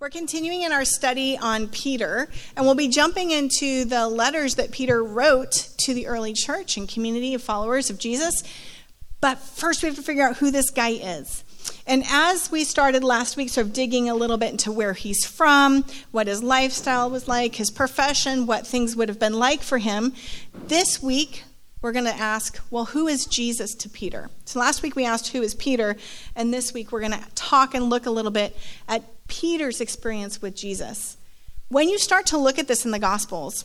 We're continuing in our study on Peter, and we'll be jumping into the letters that Peter wrote to the early church and community of followers of Jesus. But first, we have to figure out who this guy is. And as we started last week, sort of digging a little bit into where he's from, what his lifestyle was like, his profession, what things would have been like for him, this week we're going to ask, well, who is Jesus to Peter? So last week we asked, who is Peter? And this week we're going to talk and look a little bit at Peter's experience with Jesus. When you start to look at this in the Gospels,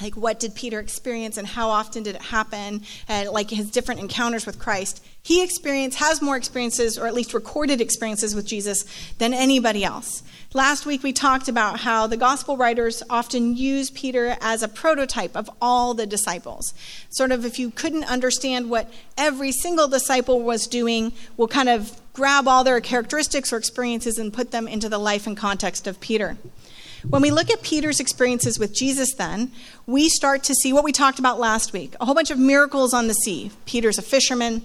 like what did Peter experience and how often did it happen, and like his different encounters with Christ, he experienced has more experiences or at least recorded experiences with Jesus than anybody else. Last week we talked about how the gospel writers often use Peter as a prototype of all the disciples. Sort of if you couldn't understand what every single disciple was doing, we'll kind of grab all their characteristics or experiences and put them into the life and context of Peter. When we look at Peter's experiences with Jesus, then, we start to see what we talked about last week a whole bunch of miracles on the sea. Peter's a fisherman.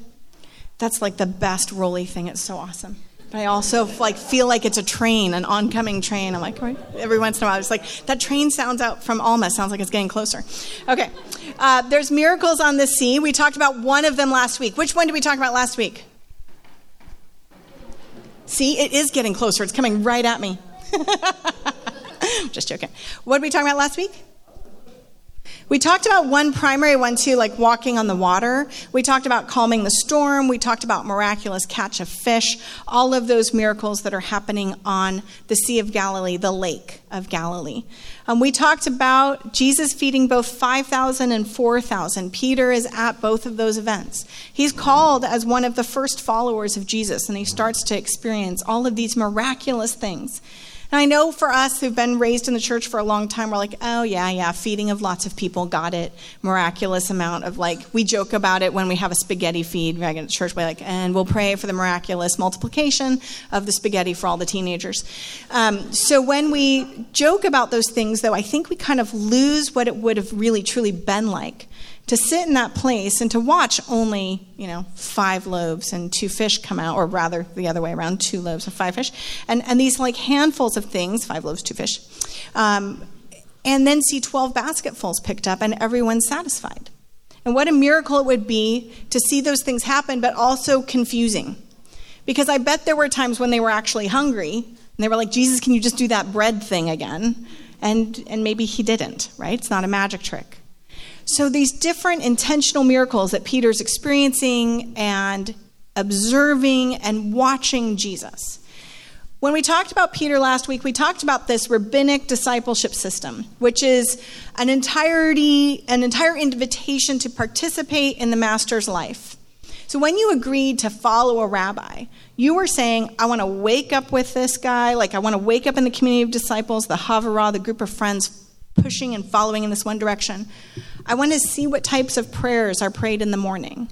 That's like the best rolly thing. It's so awesome. But I also like feel like it's a train, an oncoming train. I'm like, every once in a while, it's like that train sounds out from Alma. Sounds like it's getting closer. Okay, uh, there's miracles on the sea. We talked about one of them last week. Which one did we talk about last week? See, it is getting closer. It's coming right at me. Just joking. What did we talk about last week? We talked about one primary one too, like walking on the water. We talked about calming the storm. We talked about miraculous catch of fish. All of those miracles that are happening on the Sea of Galilee, the Lake of Galilee. Um, we talked about Jesus feeding both 5,000 and 4,000. Peter is at both of those events. He's called as one of the first followers of Jesus, and he starts to experience all of these miraculous things. And I know for us who've been raised in the church for a long time, we're like, oh, yeah, yeah, feeding of lots of people, got it. Miraculous amount of like, we joke about it when we have a spaghetti feed at church. We're like, and we'll pray for the miraculous multiplication of the spaghetti for all the teenagers. Um, so when we joke about those things, though, I think we kind of lose what it would have really truly been like to sit in that place and to watch only, you know, five loaves and two fish come out, or rather the other way around, two loaves and five fish, and, and these like handfuls of things, five loaves, two fish, um, and then see 12 basketfuls picked up and everyone satisfied. And what a miracle it would be to see those things happen, but also confusing. Because I bet there were times when they were actually hungry and they were like, Jesus, can you just do that bread thing again? And, and maybe he didn't, right? It's not a magic trick. So, these different intentional miracles that Peter's experiencing and observing and watching Jesus. When we talked about Peter last week, we talked about this rabbinic discipleship system, which is an entirety, an entire invitation to participate in the master's life. So when you agreed to follow a rabbi, you were saying, I want to wake up with this guy, like I want to wake up in the community of disciples, the Havurah, the group of friends pushing and following in this one direction. I want to see what types of prayers are prayed in the morning,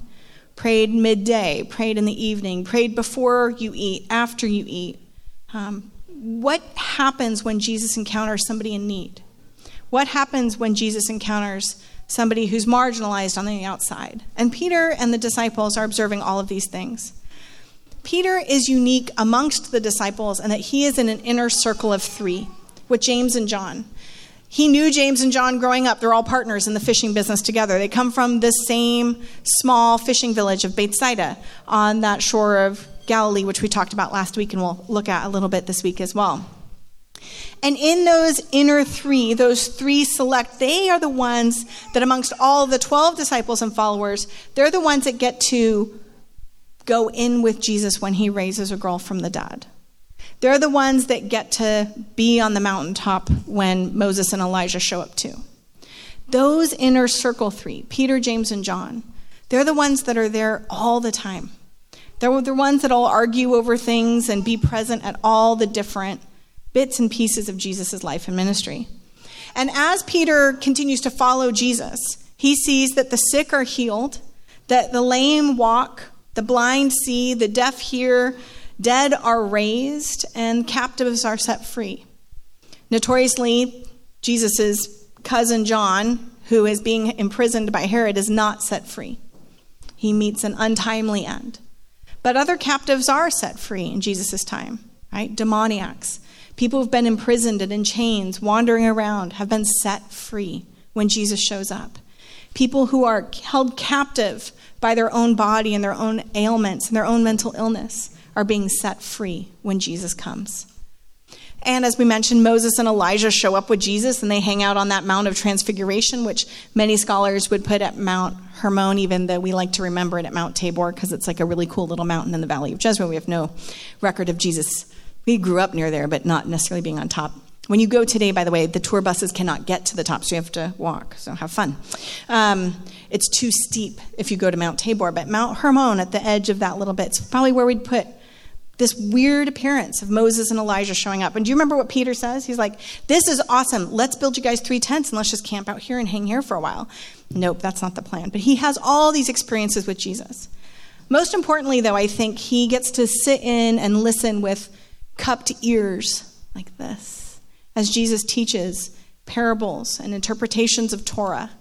prayed midday, prayed in the evening, prayed before you eat, after you eat. Um, what happens when Jesus encounters somebody in need? What happens when Jesus encounters somebody who's marginalized on the outside? And Peter and the disciples are observing all of these things. Peter is unique amongst the disciples in that he is in an inner circle of three with James and John. He knew James and John growing up. They're all partners in the fishing business together. They come from the same small fishing village of Bethsaida on that shore of Galilee, which we talked about last week and we'll look at a little bit this week as well. And in those inner three, those three select, they are the ones that amongst all the 12 disciples and followers, they're the ones that get to go in with Jesus when he raises a girl from the dead. They're the ones that get to be on the mountaintop when Moses and Elijah show up too. Those inner circle three, Peter, James, and John, they're the ones that are there all the time. They're the ones that'll argue over things and be present at all the different bits and pieces of Jesus' life and ministry. And as Peter continues to follow Jesus, he sees that the sick are healed, that the lame walk, the blind see, the deaf hear, Dead are raised, and captives are set free. Notoriously, Jesus' cousin John, who is being imprisoned by Herod, is not set free. He meets an untimely end. But other captives are set free in Jesus' time, right? Demoniacs, People who've been imprisoned and in chains, wandering around, have been set free when Jesus shows up. People who are held captive by their own body and their own ailments and their own mental illness are being set free when Jesus comes. And as we mentioned, Moses and Elijah show up with Jesus and they hang out on that Mount of Transfiguration, which many scholars would put at Mount Hermon, even though we like to remember it at Mount Tabor because it's like a really cool little mountain in the Valley of Jezreel. We have no record of Jesus. We grew up near there, but not necessarily being on top. When you go today, by the way, the tour buses cannot get to the top, so you have to walk. So have fun. Um, it's too steep if you go to Mount Tabor, but Mount Hermon at the edge of that little bit, it's probably where we'd put this weird appearance of Moses and Elijah showing up. And do you remember what Peter says? He's like, This is awesome. Let's build you guys three tents and let's just camp out here and hang here for a while. Nope, that's not the plan. But he has all these experiences with Jesus. Most importantly, though, I think he gets to sit in and listen with cupped ears like this as Jesus teaches parables and interpretations of Torah.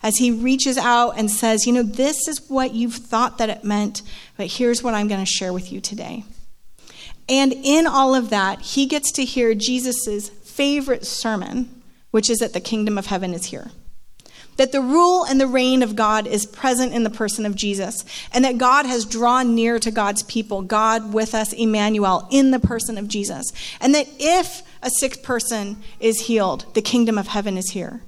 As he reaches out and says, You know, this is what you've thought that it meant, but here's what I'm going to share with you today. And in all of that, he gets to hear Jesus' favorite sermon, which is that the kingdom of heaven is here. That the rule and the reign of God is present in the person of Jesus, and that God has drawn near to God's people, God with us, Emmanuel, in the person of Jesus. And that if a sick person is healed, the kingdom of heaven is here.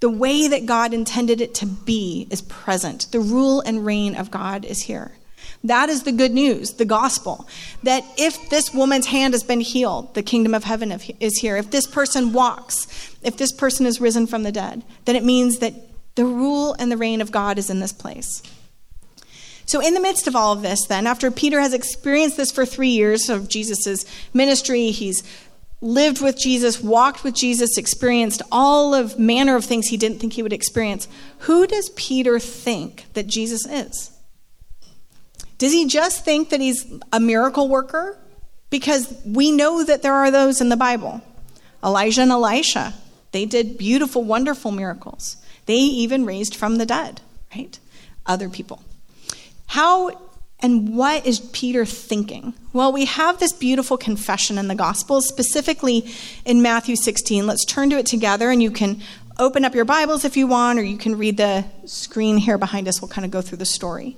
The way that God intended it to be is present. The rule and reign of God is here. That is the good news, the gospel. That if this woman's hand has been healed, the kingdom of heaven is here. If this person walks, if this person is risen from the dead, then it means that the rule and the reign of God is in this place. So, in the midst of all of this, then, after Peter has experienced this for three years of Jesus' ministry, he's lived with Jesus, walked with Jesus, experienced all of manner of things he didn't think he would experience. Who does Peter think that Jesus is? Does he just think that he's a miracle worker? Because we know that there are those in the Bible. Elijah and Elisha, they did beautiful, wonderful miracles. They even raised from the dead, right? Other people. How and what is Peter thinking? Well, we have this beautiful confession in the Gospels, specifically in Matthew 16. Let's turn to it together, and you can open up your Bibles if you want, or you can read the screen here behind us. We'll kind of go through the story.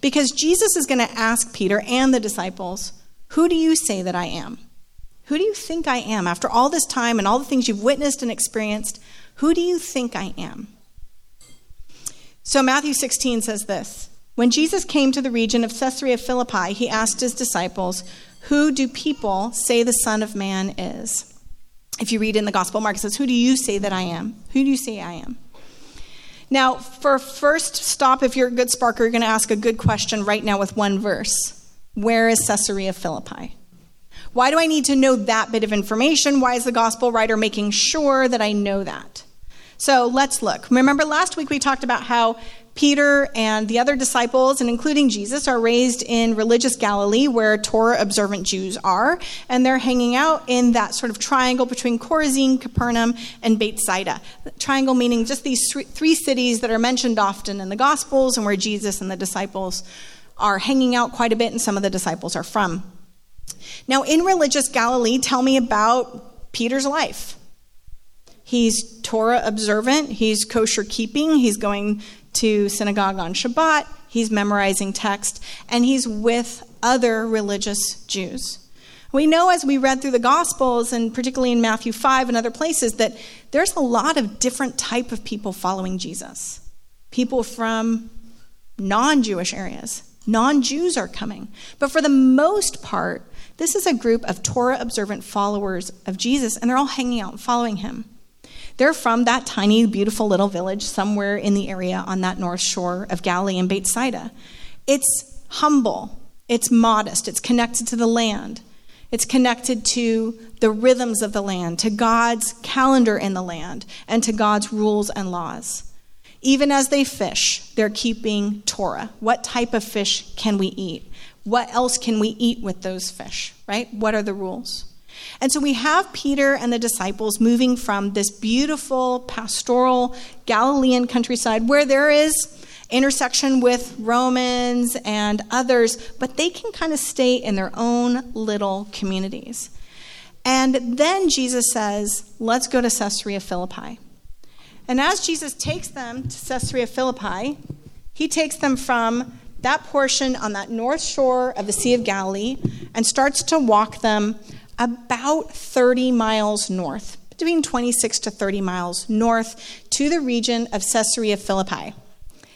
Because Jesus is going to ask Peter and the disciples, Who do you say that I am? Who do you think I am? After all this time and all the things you've witnessed and experienced, who do you think I am? So Matthew 16 says this When Jesus came to the region of Caesarea Philippi, he asked his disciples, Who do people say the Son of Man is? If you read in the Gospel, Mark says, Who do you say that I am? Who do you say I am? Now, for first stop, if you're a good sparker, you're going to ask a good question right now with one verse Where is Caesarea Philippi? Why do I need to know that bit of information? Why is the gospel writer making sure that I know that? So let's look. Remember last week we talked about how Peter and the other disciples, and including Jesus, are raised in religious Galilee where Torah observant Jews are, and they're hanging out in that sort of triangle between Chorazin, Capernaum, and Bethsaida. Triangle meaning just these three cities that are mentioned often in the Gospels and where Jesus and the disciples are hanging out quite a bit, and some of the disciples are from. Now, in religious Galilee, tell me about Peter's life. He's Torah observant, he's kosher keeping, he's going to synagogue on Shabbat, he's memorizing text, and he's with other religious Jews. We know as we read through the Gospels, and particularly in Matthew 5 and other places, that there's a lot of different type of people following Jesus. People from non-Jewish areas. Non-Jews are coming. But for the most part, this is a group of Torah observant followers of Jesus, and they're all hanging out and following him. They're from that tiny, beautiful little village somewhere in the area on that north shore of Galilee and Bethsaida. It's humble, it's modest, it's connected to the land, it's connected to the rhythms of the land, to God's calendar in the land, and to God's rules and laws. Even as they fish, they're keeping Torah. What type of fish can we eat? What else can we eat with those fish, right? What are the rules? And so we have Peter and the disciples moving from this beautiful pastoral Galilean countryside where there is intersection with Romans and others, but they can kind of stay in their own little communities. And then Jesus says, Let's go to Caesarea Philippi. And as Jesus takes them to Caesarea Philippi, he takes them from that portion on that north shore of the Sea of Galilee and starts to walk them about 30 miles north, between 26 to 30 miles north to the region of Caesarea Philippi.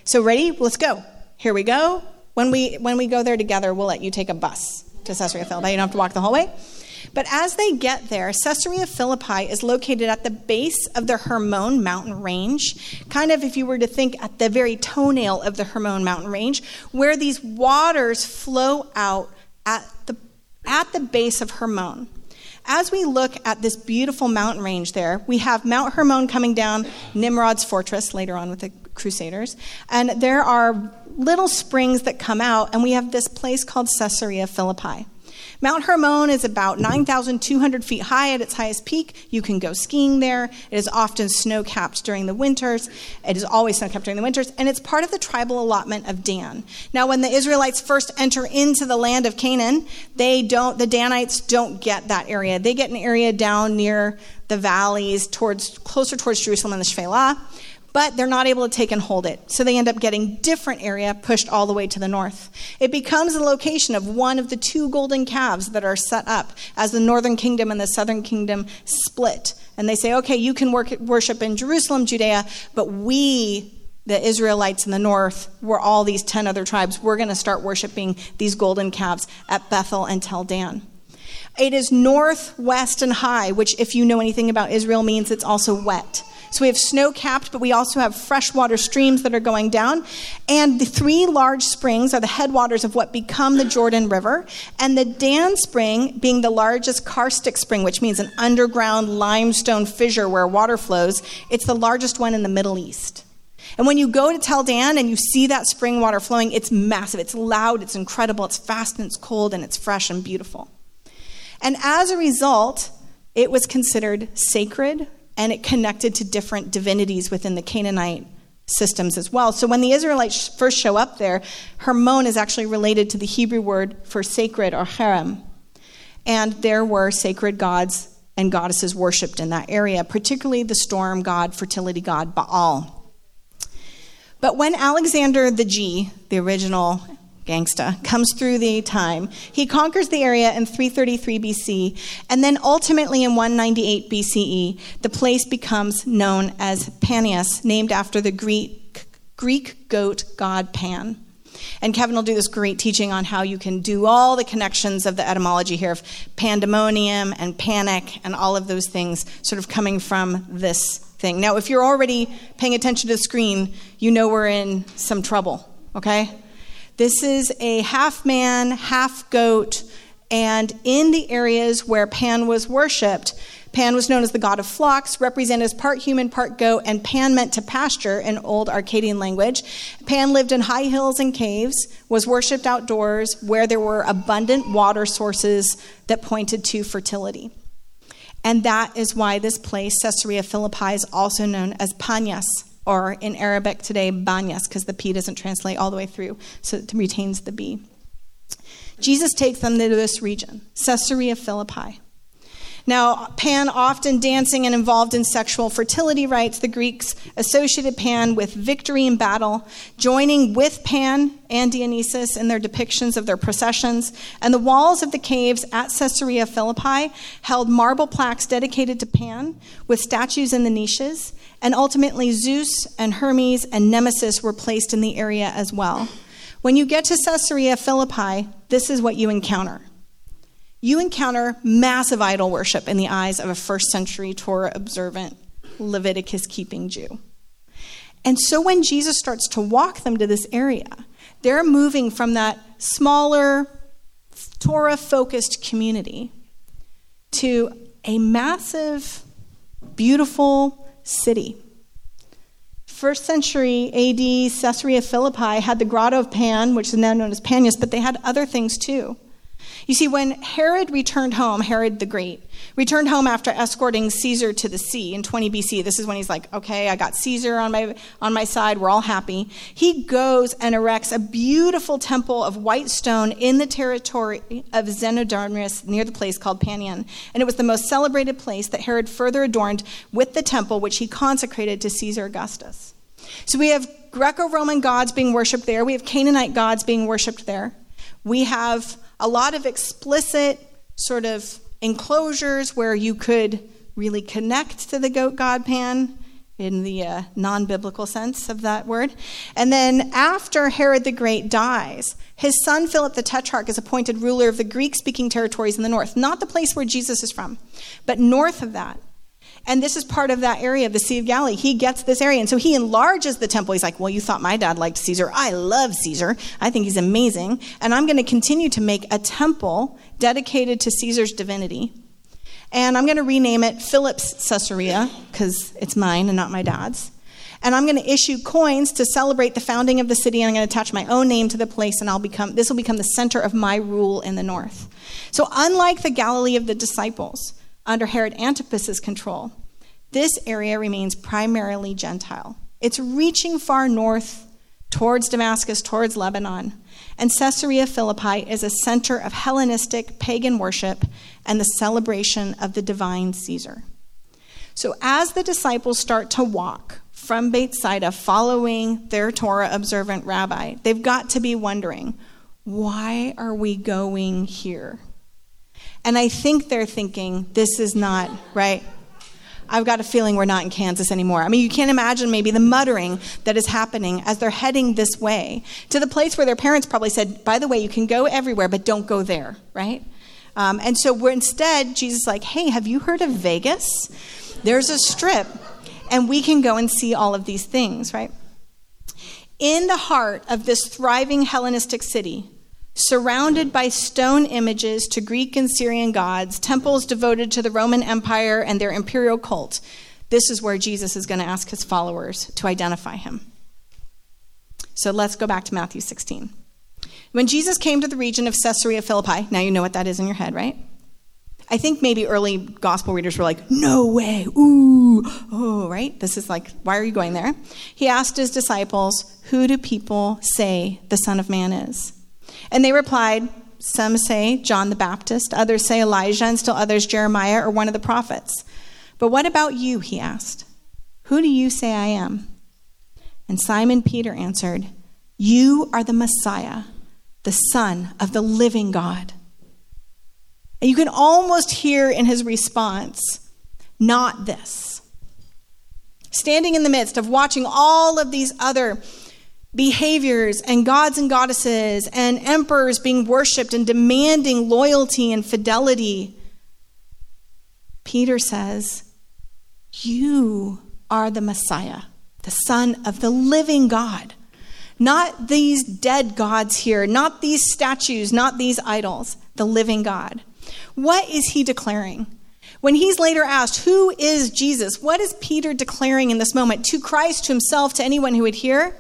So ready? Let's go. Here we go. When we when we go there together, we'll let you take a bus to Caesarea Philippi. You don't have to walk the whole way. But as they get there, Caesarea Philippi is located at the base of the Hermon mountain range, kind of if you were to think at the very toenail of the Hermon mountain range, where these waters flow out at the, at the base of Hermon. As we look at this beautiful mountain range there, we have Mount Hermon coming down, Nimrod's fortress later on with the Crusaders, and there are little springs that come out, and we have this place called Caesarea Philippi. Mount Hermon is about 9,200 feet high at its highest peak. You can go skiing there. It is often snow capped during the winters. It is always snow capped during the winters, and it's part of the tribal allotment of Dan. Now, when the Israelites first enter into the land of Canaan, they don't, the Danites don't get that area. They get an area down near the valleys towards closer towards Jerusalem and the Shephelah but they're not able to take and hold it. So they end up getting different area pushed all the way to the north. It becomes the location of one of the two golden calves that are set up as the northern kingdom and the southern kingdom split. And they say, okay, you can work, worship in Jerusalem, Judea, but we, the Israelites in the north, were all these 10 other tribes, we're going to start worshiping these golden calves at Bethel and Tel Dan. It is northwest and high, which, if you know anything about Israel, means it's also wet. So we have snow capped, but we also have freshwater streams that are going down. And the three large springs are the headwaters of what become the Jordan River. And the Dan Spring being the largest karstic spring, which means an underground limestone fissure where water flows, it's the largest one in the Middle East. And when you go to Tel Dan and you see that spring water flowing, it's massive, it's loud, it's incredible, it's fast and it's cold and it's fresh and beautiful. And as a result, it was considered sacred and it connected to different divinities within the Canaanite systems as well. So when the Israelites first show up there, Hermon is actually related to the Hebrew word for sacred or harem. And there were sacred gods and goddesses worshipped in that area, particularly the storm god, fertility god Baal. But when Alexander the G, the original gangsta, comes through the time. He conquers the area in 333 BC, and then ultimately in 198 BCE, the place becomes known as Panias, named after the Greek, Greek goat god Pan. And Kevin will do this great teaching on how you can do all the connections of the etymology here of pandemonium and panic and all of those things sort of coming from this thing. Now, if you're already paying attention to the screen, you know we're in some trouble, okay? This is a half man, half goat, and in the areas where Pan was worshipped, Pan was known as the god of flocks, represented as part human, part goat, and Pan meant to pasture in old Arcadian language. Pan lived in high hills and caves, was worshipped outdoors where there were abundant water sources that pointed to fertility. And that is why this place, Caesarea Philippi, is also known as Panias, or in Arabic today, Banias, because the P doesn't translate all the way through, so it retains the B. Jesus takes them to this region, Caesarea Philippi. Now, Pan often dancing and involved in sexual fertility rites, the Greeks associated Pan with victory in battle, joining with Pan and Dionysus in their depictions of their processions. And the walls of the caves at Caesarea Philippi held marble plaques dedicated to Pan with statues in the niches. And ultimately, Zeus and Hermes and Nemesis were placed in the area as well. When you get to Caesarea Philippi, this is what you encounter. You encounter massive idol worship in the eyes of a first century Torah observant, Leviticus keeping Jew. And so when Jesus starts to walk them to this area, they're moving from that smaller, Torah focused community to a massive, beautiful, city. First century AD, Caesarea Philippi had the Grotto of Pan, which is now known as Panias, but they had other things too. You see, when Herod returned home, Herod the Great, returned home after escorting Caesar to the sea in 20 BC. This is when he's like, okay, I got Caesar on my, on my side, we're all happy. He goes and erects a beautiful temple of white stone in the territory of Zenodorus near the place called Panion. And it was the most celebrated place that Herod further adorned with the temple which he consecrated to Caesar Augustus. So we have Greco Roman gods being worshiped there, we have Canaanite gods being worshiped there. We have a lot of explicit sort of enclosures where you could really connect to the goat god pan in the uh, non biblical sense of that word. And then after Herod the Great dies, his son Philip the Tetrarch is appointed ruler of the Greek speaking territories in the north, not the place where Jesus is from, but north of that. And this is part of that area of the Sea of Galilee. He gets this area. And so he enlarges the temple. He's like, Well, you thought my dad liked Caesar. I love Caesar. I think he's amazing. And I'm going to continue to make a temple dedicated to Caesar's divinity. And I'm going to rename it Philip's Caesarea because it's mine and not my dad's. And I'm going to issue coins to celebrate the founding of the city. And I'm going to attach my own name to the place. And I'll become, this will become the center of my rule in the north. So, unlike the Galilee of the disciples, under Herod Antipas's control, this area remains primarily Gentile. It's reaching far north towards Damascus, towards Lebanon. And Caesarea Philippi is a center of Hellenistic pagan worship and the celebration of the divine Caesar. So, as the disciples start to walk from Bethsaida following their Torah observant rabbi, they've got to be wondering, why are we going here? And I think they're thinking, this is not, right? I've got a feeling we're not in Kansas anymore. I mean, you can't imagine maybe the muttering that is happening as they're heading this way to the place where their parents probably said, by the way, you can go everywhere, but don't go there, right? Um, and so we're instead, Jesus is like, hey, have you heard of Vegas? There's a strip, and we can go and see all of these things, right? In the heart of this thriving Hellenistic city, surrounded by stone images to Greek and Syrian gods, temples devoted to the Roman Empire and their imperial cult. This is where Jesus is going to ask his followers to identify him. So let's go back to Matthew 16. When Jesus came to the region of Caesarea Philippi, now you know what that is in your head, right? I think maybe early gospel readers were like, no way, ooh, oh, right? This is like, why are you going there? He asked his disciples, Who do people say the Son of Man is? And they replied, Some say John the Baptist, others say Elijah, and still others Jeremiah or one of the prophets. But what about you? He asked. Who do you say I am? And Simon Peter answered, You are the Messiah, the Son of the living God. And you can almost hear in his response, Not this. Standing in the midst of watching all of these other behaviors and gods and goddesses and emperors being worshiped and demanding loyalty and fidelity. Peter says, You are the Messiah, the Son of the living God. Not these dead gods here, not these statues, not these idols, the living God. What is he declaring? When he's later asked, Who is Jesus? What is Peter declaring in this moment to Christ, to himself, to anyone who would hear?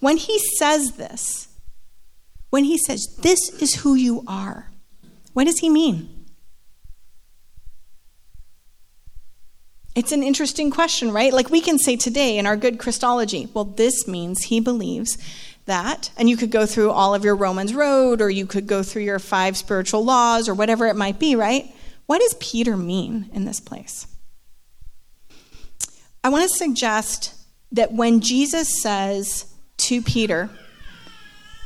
When he says this, when he says, This is who you are, what does he mean? It's an interesting question, right? Like we can say today in our good Christology, well, this means he believes that. And you could go through all of your Romans Road, or you could go through your five spiritual laws, or whatever it might be, right? What does Peter mean in this place? I want to suggest that when Jesus says, to Peter,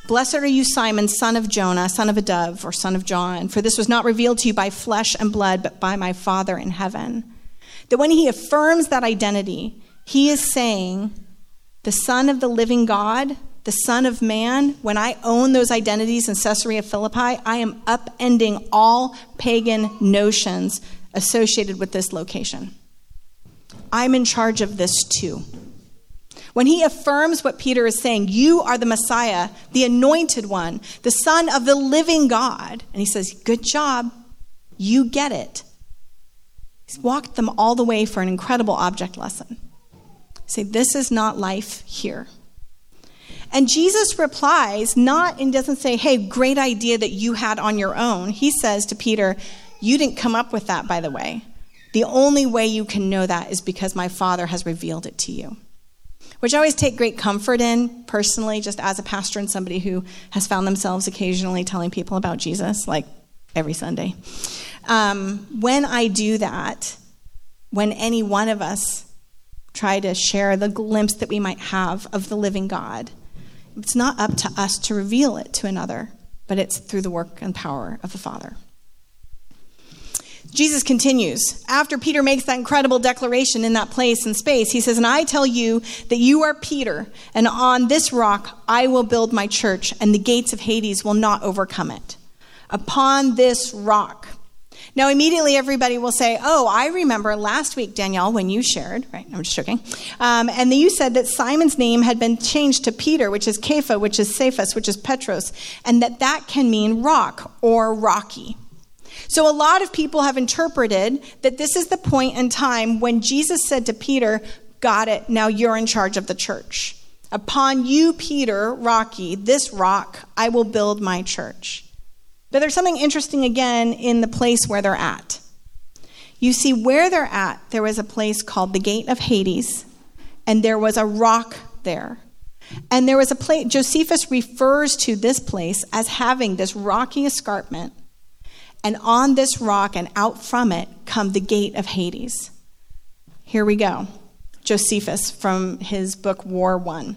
Blessed are you, Simon, son of Jonah, son of a dove, or son of John, for this was not revealed to you by flesh and blood, but by my Father in heaven. That when he affirms that identity, he is saying, The Son of the living God, the Son of Man, when I own those identities in Caesarea Philippi, I am upending all pagan notions associated with this location. I'm in charge of this too. When he affirms what Peter is saying, you are the Messiah, the anointed one, the Son of the living God, and he says, Good job, you get it. He's walked them all the way for an incredible object lesson. Say, this is not life here. And Jesus replies, not and doesn't say, hey, great idea that you had on your own. He says to Peter, you didn't come up with that, by the way. The only way you can know that is because my Father has revealed it to you. Which I always take great comfort in, personally, just as a pastor and somebody who has found themselves occasionally telling people about Jesus, like every Sunday. Um, when I do that, when any one of us try to share the glimpse that we might have of the living God, it's not up to us to reveal it to another, but it's through the work and power of the Father. Jesus continues. After Peter makes that incredible declaration in that place and space, he says, And I tell you that you are Peter, and on this rock I will build my church, and the gates of Hades will not overcome it. Upon this rock. Now, immediately everybody will say, Oh, I remember last week, Danielle, when you shared, right? I'm just joking. Um, and you said that Simon's name had been changed to Peter, which is Kepha, which is Cephas, which is Petros, and that that can mean rock or rocky. So, a lot of people have interpreted that this is the point in time when Jesus said to Peter, Got it, now you're in charge of the church. Upon you, Peter, Rocky, this rock, I will build my church. But there's something interesting again in the place where they're at. You see, where they're at, there was a place called the Gate of Hades, and there was a rock there. And there was a place, Josephus refers to this place as having this rocky escarpment and on this rock and out from it come the gate of Hades. Here we go. Josephus from his book War One.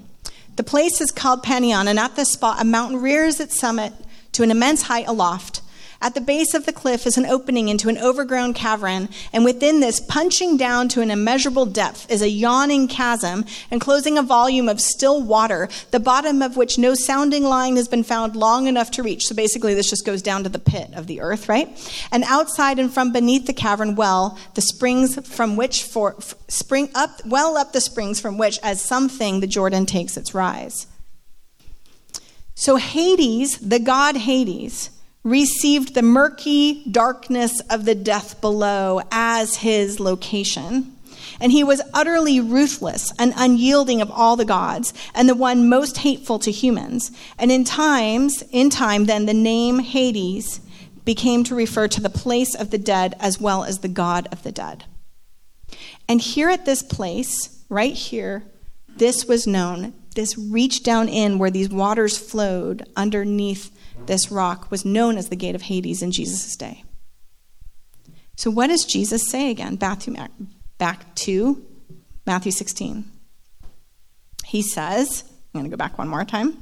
The place is called Panion, and at this spot, a mountain rears its summit to an immense height aloft. At the base of the cliff is an opening into an overgrown cavern, and within this, punching down to an immeasurable depth, is a yawning chasm enclosing a volume of still water, the bottom of which no sounding line has been found long enough to reach. So basically, this just goes down to the pit of the earth, right? And outside and from beneath the cavern well, the springs from which for spring up well up the springs from which, as something, the Jordan takes its rise. So Hades, the god Hades, received the murky darkness of the death below as his location. And he was utterly ruthless and unyielding of all the gods, and the one most hateful to humans. And in times, in time, then the name Hades became to refer to the place of the dead as well as the God of the dead. And here at this place, right here, this was known. This reached down in where these waters flowed underneath this rock was known as the gate of Hades in Jesus' day. So, what does Jesus say again? Back to, back to Matthew 16. He says, I'm going to go back one more time.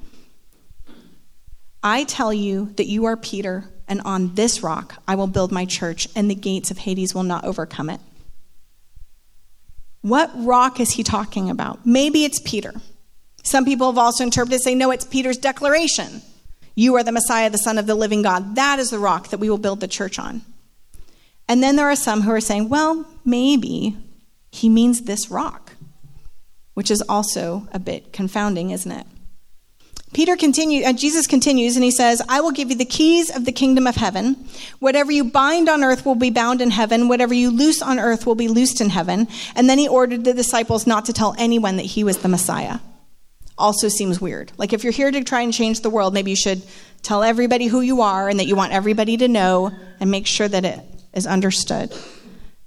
I tell you that you are Peter, and on this rock I will build my church, and the gates of Hades will not overcome it. What rock is he talking about? Maybe it's Peter. Some people have also interpreted say, no, it's Peter's declaration. You are the Messiah, the Son of the living God. That is the rock that we will build the church on. And then there are some who are saying, well, maybe he means this rock, which is also a bit confounding, isn't it? Peter continues, uh, Jesus continues, and he says, I will give you the keys of the kingdom of heaven. Whatever you bind on earth will be bound in heaven. Whatever you loose on earth will be loosed in heaven. And then he ordered the disciples not to tell anyone that he was the Messiah also seems weird. Like if you're here to try and change the world, maybe you should tell everybody who you are and that you want everybody to know and make sure that it is understood.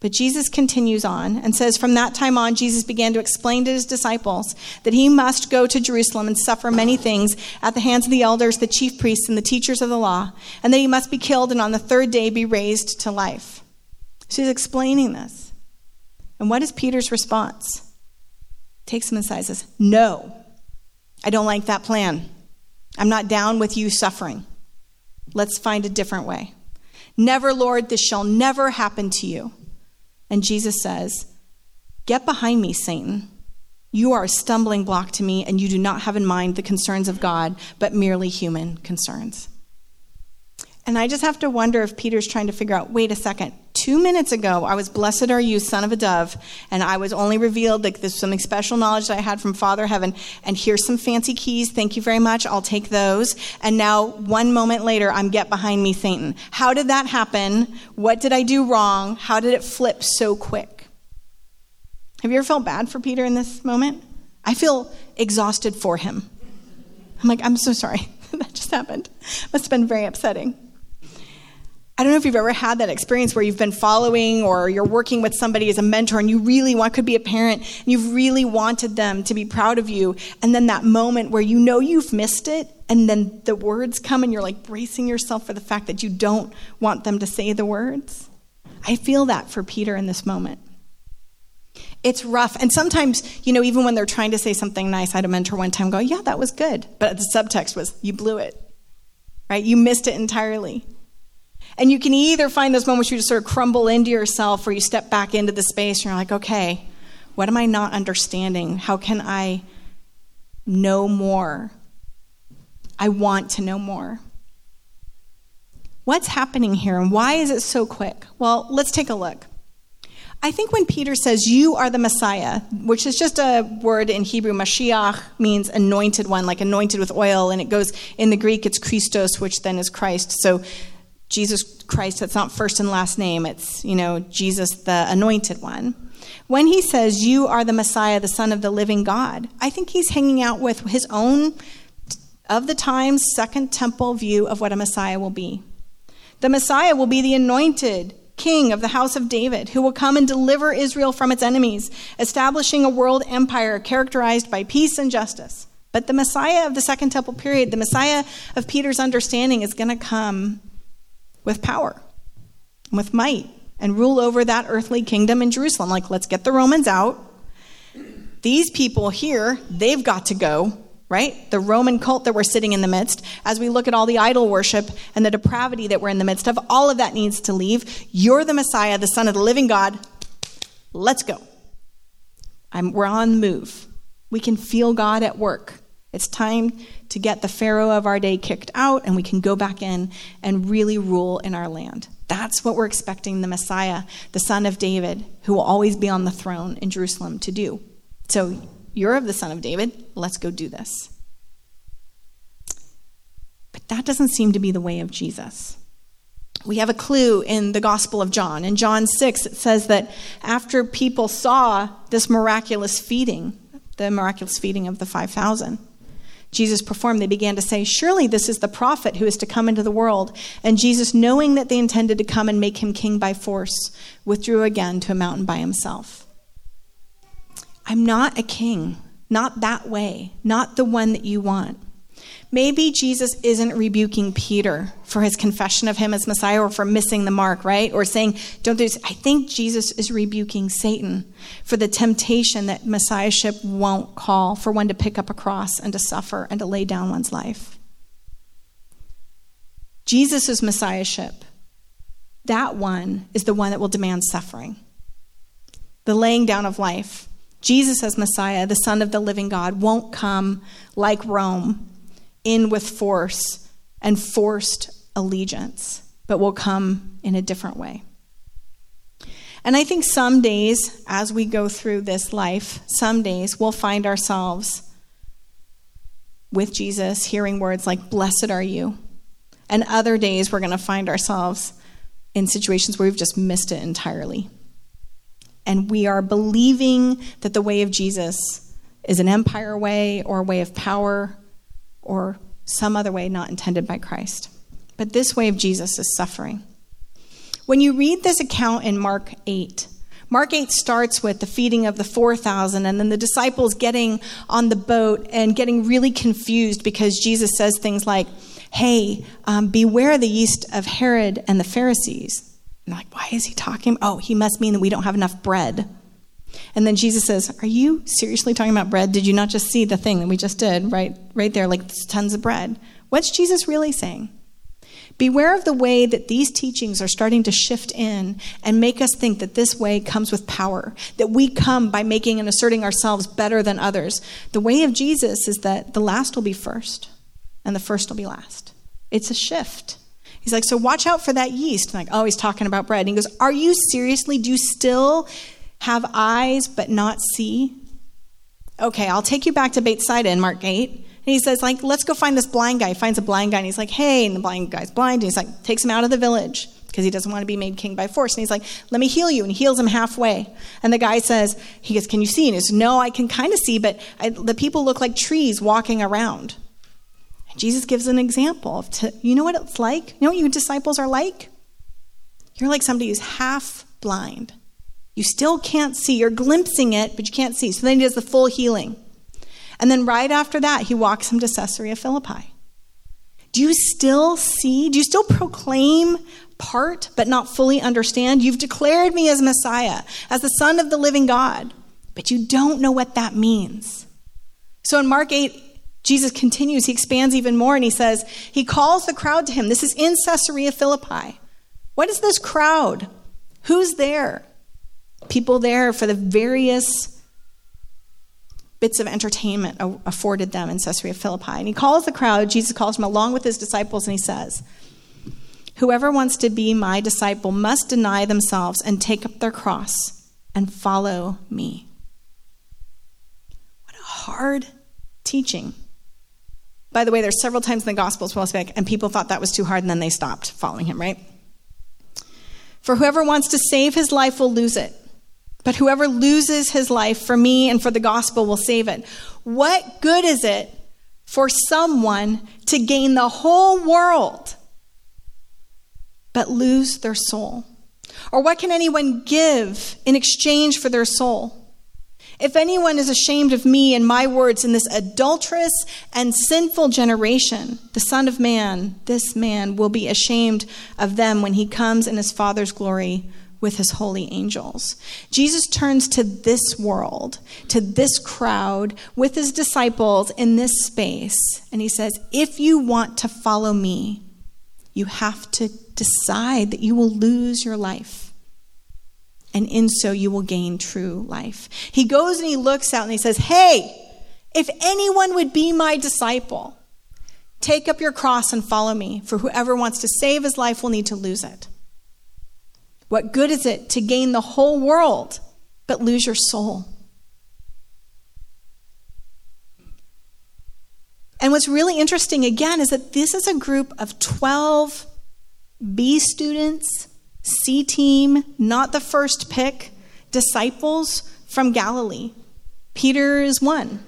But Jesus continues on and says, From that time on, Jesus began to explain to his disciples that he must go to Jerusalem and suffer many things at the hands of the elders, the chief priests, and the teachers of the law, and that he must be killed and on the third day be raised to life. So he's explaining this. And what is Peter's response? Takes him inside and says, No. I don't like that plan. I'm not down with you suffering. Let's find a different way. Never, Lord, this shall never happen to you. And Jesus says, Get behind me, Satan. You are a stumbling block to me, and you do not have in mind the concerns of God, but merely human concerns. And I just have to wonder if Peter's trying to figure out wait a second, two minutes ago, I was, Blessed are you, son of a dove, and I was only revealed like there's something special knowledge that I had from Father Heaven, and here's some fancy keys. Thank you very much. I'll take those. And now, one moment later, I'm get behind me, Satan. How did that happen? What did I do wrong? How did it flip so quick? Have you ever felt bad for Peter in this moment? I feel exhausted for him. I'm like, I'm so sorry. that just happened. Must have been very upsetting. I don't know if you've ever had that experience where you've been following or you're working with somebody as a mentor and you really want, could be a parent, and you've really wanted them to be proud of you. And then that moment where you know you've missed it, and then the words come and you're like bracing yourself for the fact that you don't want them to say the words. I feel that for Peter in this moment. It's rough. And sometimes, you know, even when they're trying to say something nice, I had a mentor one time go, Yeah, that was good. But the subtext was, You blew it, right? You missed it entirely. And you can either find those moments where you just sort of crumble into yourself or you step back into the space and you're like, okay, what am I not understanding? How can I know more? I want to know more. What's happening here and why is it so quick? Well, let's take a look. I think when Peter says, You are the Messiah, which is just a word in Hebrew, Mashiach means anointed one, like anointed with oil, and it goes in the Greek, it's Christos, which then is Christ. So Jesus Christ, that's not first and last name, it's, you know, Jesus the anointed one. When he says, You are the Messiah, the Son of the living God, I think he's hanging out with his own, of the times, second temple view of what a Messiah will be. The Messiah will be the anointed king of the house of David, who will come and deliver Israel from its enemies, establishing a world empire characterized by peace and justice. But the Messiah of the Second Temple period, the Messiah of Peter's understanding, is going to come with power, with might, and rule over that earthly kingdom in Jerusalem. Like, let's get the Romans out. These people here, they've got to go, right? The Roman cult that we're sitting in the midst, as we look at all the idol worship and the depravity that we're in the midst of, all of that needs to leave. You're the Messiah, the Son of the living God. Let's go. I'm, we're on the move. We can feel God at work. It's time to get the Pharaoh of our day kicked out and we can go back in and really rule in our land. That's what we're expecting the Messiah, the son of David, who will always be on the throne in Jerusalem, to do. So you're of the son of David. Let's go do this. But that doesn't seem to be the way of Jesus. We have a clue in the Gospel of John. In John 6, it says that after people saw this miraculous feeding, the miraculous feeding of the 5,000, Jesus performed, they began to say, Surely this is the prophet who is to come into the world. And Jesus, knowing that they intended to come and make him king by force, withdrew again to a mountain by himself. I'm not a king, not that way, not the one that you want. Maybe Jesus isn't rebuking Peter for his confession of him as Messiah or for missing the mark, right? Or saying, don't do this. I think Jesus is rebuking Satan for the temptation that Messiahship won't call for one to pick up a cross and to suffer and to lay down one's life. Jesus' Messiahship, that one is the one that will demand suffering, the laying down of life. Jesus as Messiah, the Son of the living God, won't come like Rome in with force and forced allegiance, but will come in a different way. And I think some days, as we go through this life, some days we'll find ourselves with Jesus hearing words like, Blessed are you. And other days we're going to find ourselves in situations where we've just missed it entirely. And we are believing that the way of Jesus is an empire way or a way of power or some other way not intended by Christ. But this way of Jesus is suffering. When you read this account in Mark 8, Mark 8 starts with the feeding of the 4,000 and then the disciples getting on the boat and getting really confused because Jesus says things like, Hey, um, beware the yeast of Herod and the Pharisees. And like, Why is he talking? Oh, he must mean that we don't have enough bread. And then Jesus says, Are you seriously talking about bread? Did you not just see the thing that we just did right, right there, like tons of bread? What's Jesus really saying? Beware of the way that these teachings are starting to shift in and make us think that this way comes with power, that we come by making and asserting ourselves better than others. The way of Jesus is that the last will be first and the first will be last. It's a shift. He's like, so watch out for that yeast. I'm like, oh, he's talking about bread. And he goes, Are you seriously? Do you still have eyes but not see? Okay, I'll take you back to Bethsaida in Mark 8. And he says, like, let's go find this blind guy. He finds a blind guy and he's like, hey, and the blind guy's blind. And he's like, takes him out of the village because he doesn't want to be made king by force. And he's like, let me heal you. And he heals him halfway. And the guy says, he goes, can you see? And he says, no, I can kind of see, but I, the people look like trees walking around. Jesus gives an example of, you know what it's like? You know what you disciples are like? You're like somebody who's half blind. You still can't see. You're glimpsing it, but you can't see. So then he does the full healing. And then right after that, he walks him to Caesarea Philippi. Do you still see? Do you still proclaim part but not fully understand? You've declared me as Messiah, as the Son of the living God, but you don't know what that means. So in Mark 8, Jesus continues, he expands even more, and he says, He calls the crowd to him. This is in Caesarea Philippi. What is this crowd? Who's there? People there for the various bits of entertainment afforded them in Caesarea Philippi. And he calls the crowd, Jesus calls them along with his disciples, and he says, Whoever wants to be my disciple must deny themselves and take up their cross and follow me. What a hard teaching. By the way, there's several times in the Gospels, where I'll and people thought that was too hard, and then they stopped following him, right? For whoever wants to save his life will lose it. But whoever loses his life for me and for the gospel will save it. What good is it for someone to gain the whole world but lose their soul? Or what can anyone give in exchange for their soul? If anyone is ashamed of me and my words in this adulterous and sinful generation, the Son of Man, this man, will be ashamed of them when he comes in his Father's glory with his holy angels. Jesus turns to this world, to this crowd, with his disciples in this space, and he says, If you want to follow me, you have to decide that you will lose your life and in so you will gain true life. He goes and he looks out and he says, Hey, if anyone would be my disciple, take up your cross and follow me, for whoever wants to save his life will need to lose it. What good is it to gain the whole world but lose your soul? And what's really interesting again is that this is a group of 12 B students C team, not the first pick, disciples from Galilee. Peter is one.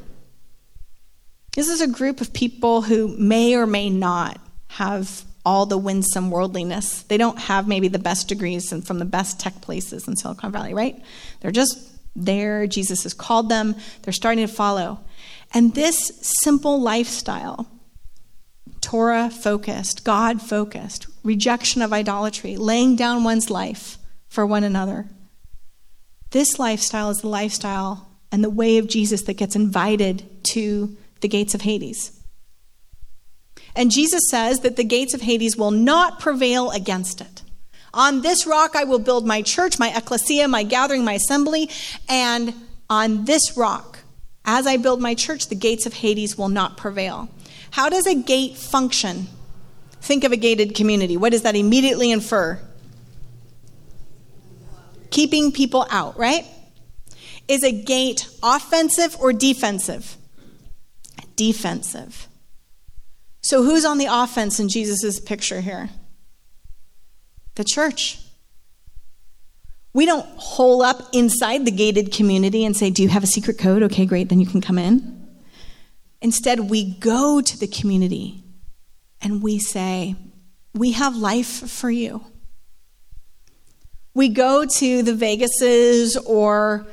This is a group of people who may or may not have all the winsome worldliness. They don't have maybe the best degrees and from the best tech places in Silicon Valley, right? They're just there. Jesus has called them. They're starting to follow. And this simple lifestyle Torah focused, God focused, rejection of idolatry, laying down one's life for one another. This lifestyle is the lifestyle and the way of Jesus that gets invited to the gates of Hades. And Jesus says that the gates of Hades will not prevail against it. On this rock I will build my church, my ecclesia, my gathering, my assembly, and on this rock, as I build my church, the gates of Hades will not prevail. How does a gate function? Think of a gated community. What does that immediately infer? Keeping people out, right? Is a gate offensive or defensive? Defensive. So, who's on the offense in Jesus' picture here? The church. We don't hole up inside the gated community and say, Do you have a secret code? Okay, great, then you can come in. Instead, we go to the community and we say, We have life for you. We go to the Vegases or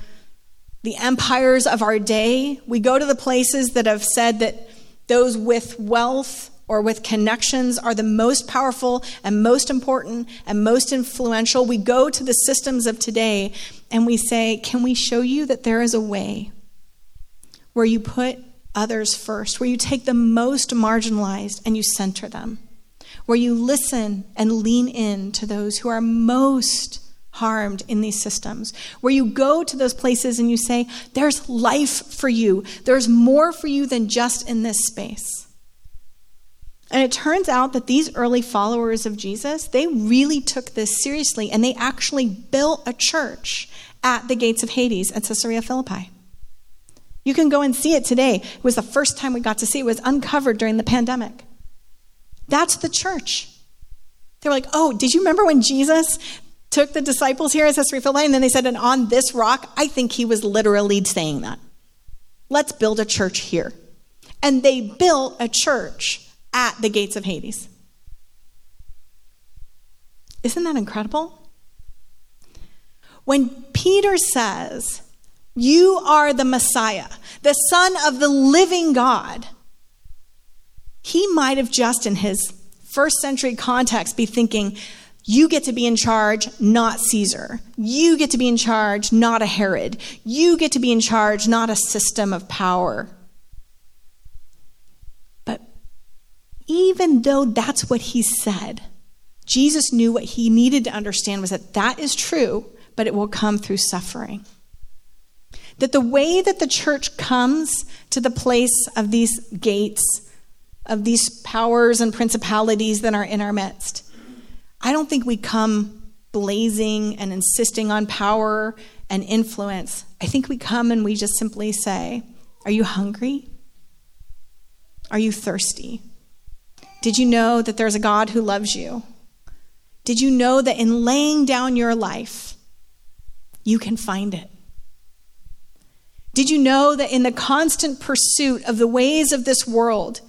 the empires of our day. We go to the places that have said that those with wealth or with connections are the most powerful and most important and most influential. We go to the systems of today and we say, Can we show you that there is a way where you put others first, where you take the most marginalized and you center them, where you listen and lean in to those who are most harmed in these systems, where you go to those places and you say, There's life for you, there's more for you than just in this space. And it turns out that these early followers of Jesus, they really took this seriously and they actually built a church at the gates of Hades at Caesarea Philippi. You can go and see it today. It was the first time we got to see it. It was uncovered during the pandemic. That's the church. They were like, oh, did you remember when Jesus took the disciples here at Caesarea Philippi? And then they said, and on this rock, I think he was literally saying that. Let's build a church here. And they built a church at the gates of Hades. Isn't that incredible? When Peter says, You are the Messiah, the Son of the living God, he might have just in his first century context be thinking, you get to be in charge, not Caesar. You get to be in charge, not a Herod. You get to be in charge, not a system of power. But even though that's what he said, Jesus knew what he needed to understand was that that is true, but it will come through suffering. That the way that the church comes to the place of these gates, of these powers and principalities that are in our midst, I don't think we come blazing and insisting on power and influence. I think we come and we just simply say, Are you hungry? Are you thirsty? Did you know that there's a God who loves you? Did you know that in laying down your life, you can find it? Did you know that in the constant pursuit of the ways of this world,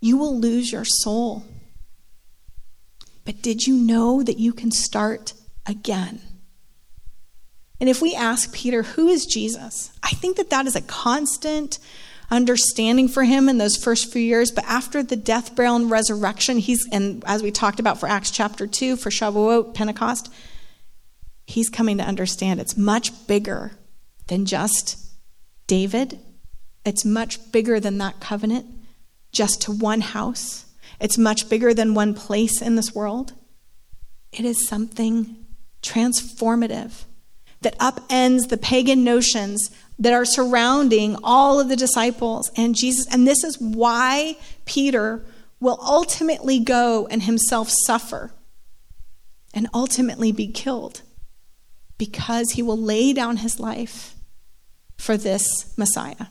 you will lose your soul? But did you know that you can start again? And if we ask Peter, who is Jesus? I think that that is a constant understanding for him in those first few years. But after the death, burial, and resurrection, he's, and as we talked about for Acts chapter 2, for Shavuot, Pentecost, he's coming to understand it's much bigger than just David. It's much bigger than that covenant, just to one house. It's much bigger than one place in this world. It is something transformative that upends the pagan notions that are surrounding all of the disciples and Jesus. And this is why Peter will ultimately go and himself suffer and ultimately be killed because he will lay down his life for this Messiah,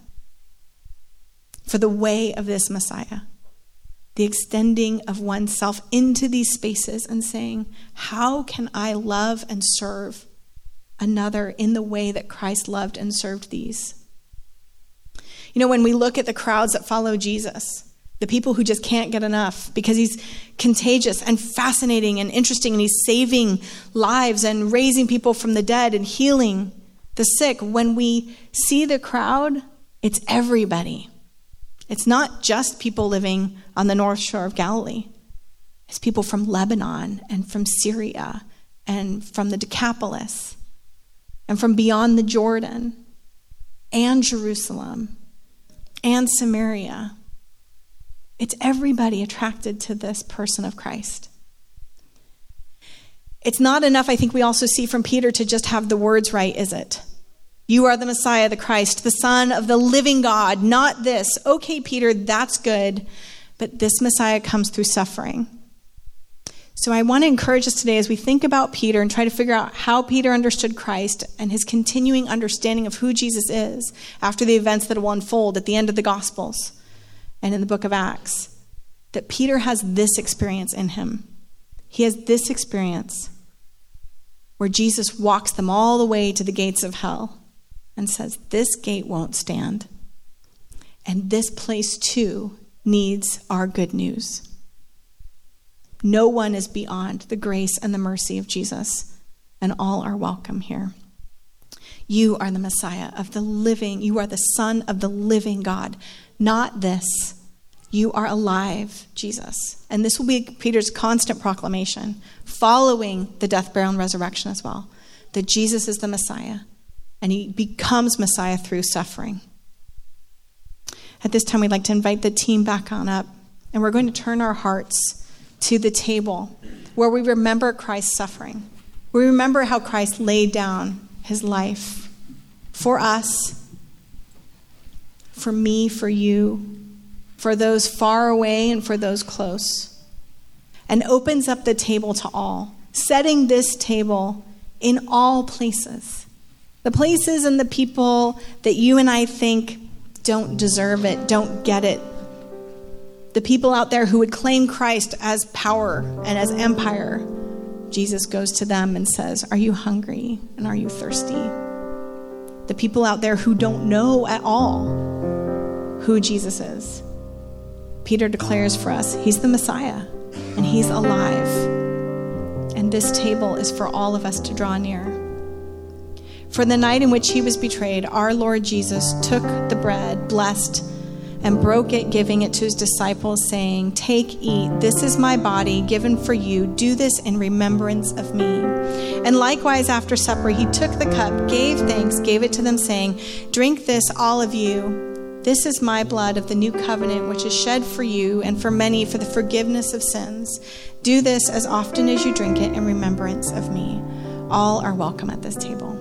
for the way of this Messiah the extending of oneself into these spaces and saying, How can I love and serve another in the way that Christ loved and served these? You know, when we look at the crowds that follow Jesus, the people who just can't get enough because he's contagious and fascinating and interesting and he's saving lives and raising people from the dead and healing the sick, when we see the crowd, it's everybody. It's not just people living on the north shore of Galilee, it's people from Lebanon and from Syria and from the Decapolis and from beyond the Jordan and Jerusalem and Samaria. It's everybody attracted to this person of Christ. It's not enough, I think we also see from Peter, to just have the words right, is it? You are the Messiah, the Christ, the Son of the living God, not this. Okay, Peter, that's good, but this Messiah comes through suffering. So I want to encourage us today as we think about Peter and try to figure out how Peter understood Christ and his continuing understanding of who Jesus is after the events that will unfold at the end of the Gospels and in the book of Acts. That Peter has this experience in him. He has this experience where Jesus walks them all the way to the gates of hell and says, This gate won't stand. And this place too needs our good news. No one is beyond the grace and the mercy of Jesus, and all are welcome here. You are the Messiah of the living, you are the Son of the living God, not this. You are alive, Jesus. And this will be Peter's constant proclamation, following the death, burial, and resurrection as well, that Jesus is the Messiah and he becomes Messiah through suffering. At this time, we'd like to invite the team back on up, and we're going to turn our hearts to the table where we remember Christ's suffering. We remember how Christ laid down his life for us, for me, for you, for those far away and for those close, and opens up the table to all, setting this table in all places the places and the people that you and I think don't deserve it, don't get it. The people out there who would claim Christ as power and as empire. Jesus goes to them and says, Are you hungry and are you thirsty? The people out there who don't know at all who Jesus is. Peter declares for us He's the Messiah and He's alive. And this table is for all of us to draw near. For the night in which He was betrayed, our Lord Jesus took the bread, blessed, and broke it, giving it to his disciples, saying, Take, eat, this is my body given for you. Do this in remembrance of me. And likewise, after supper, he took the cup, gave thanks, gave it to them, saying, Drink this, all of you. This is my blood of the new covenant, which is shed for you and for many for the forgiveness of sins. Do this as often as you drink it in remembrance of me. All are welcome at this table.